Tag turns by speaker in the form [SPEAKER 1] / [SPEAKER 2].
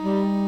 [SPEAKER 1] Mm-hmm.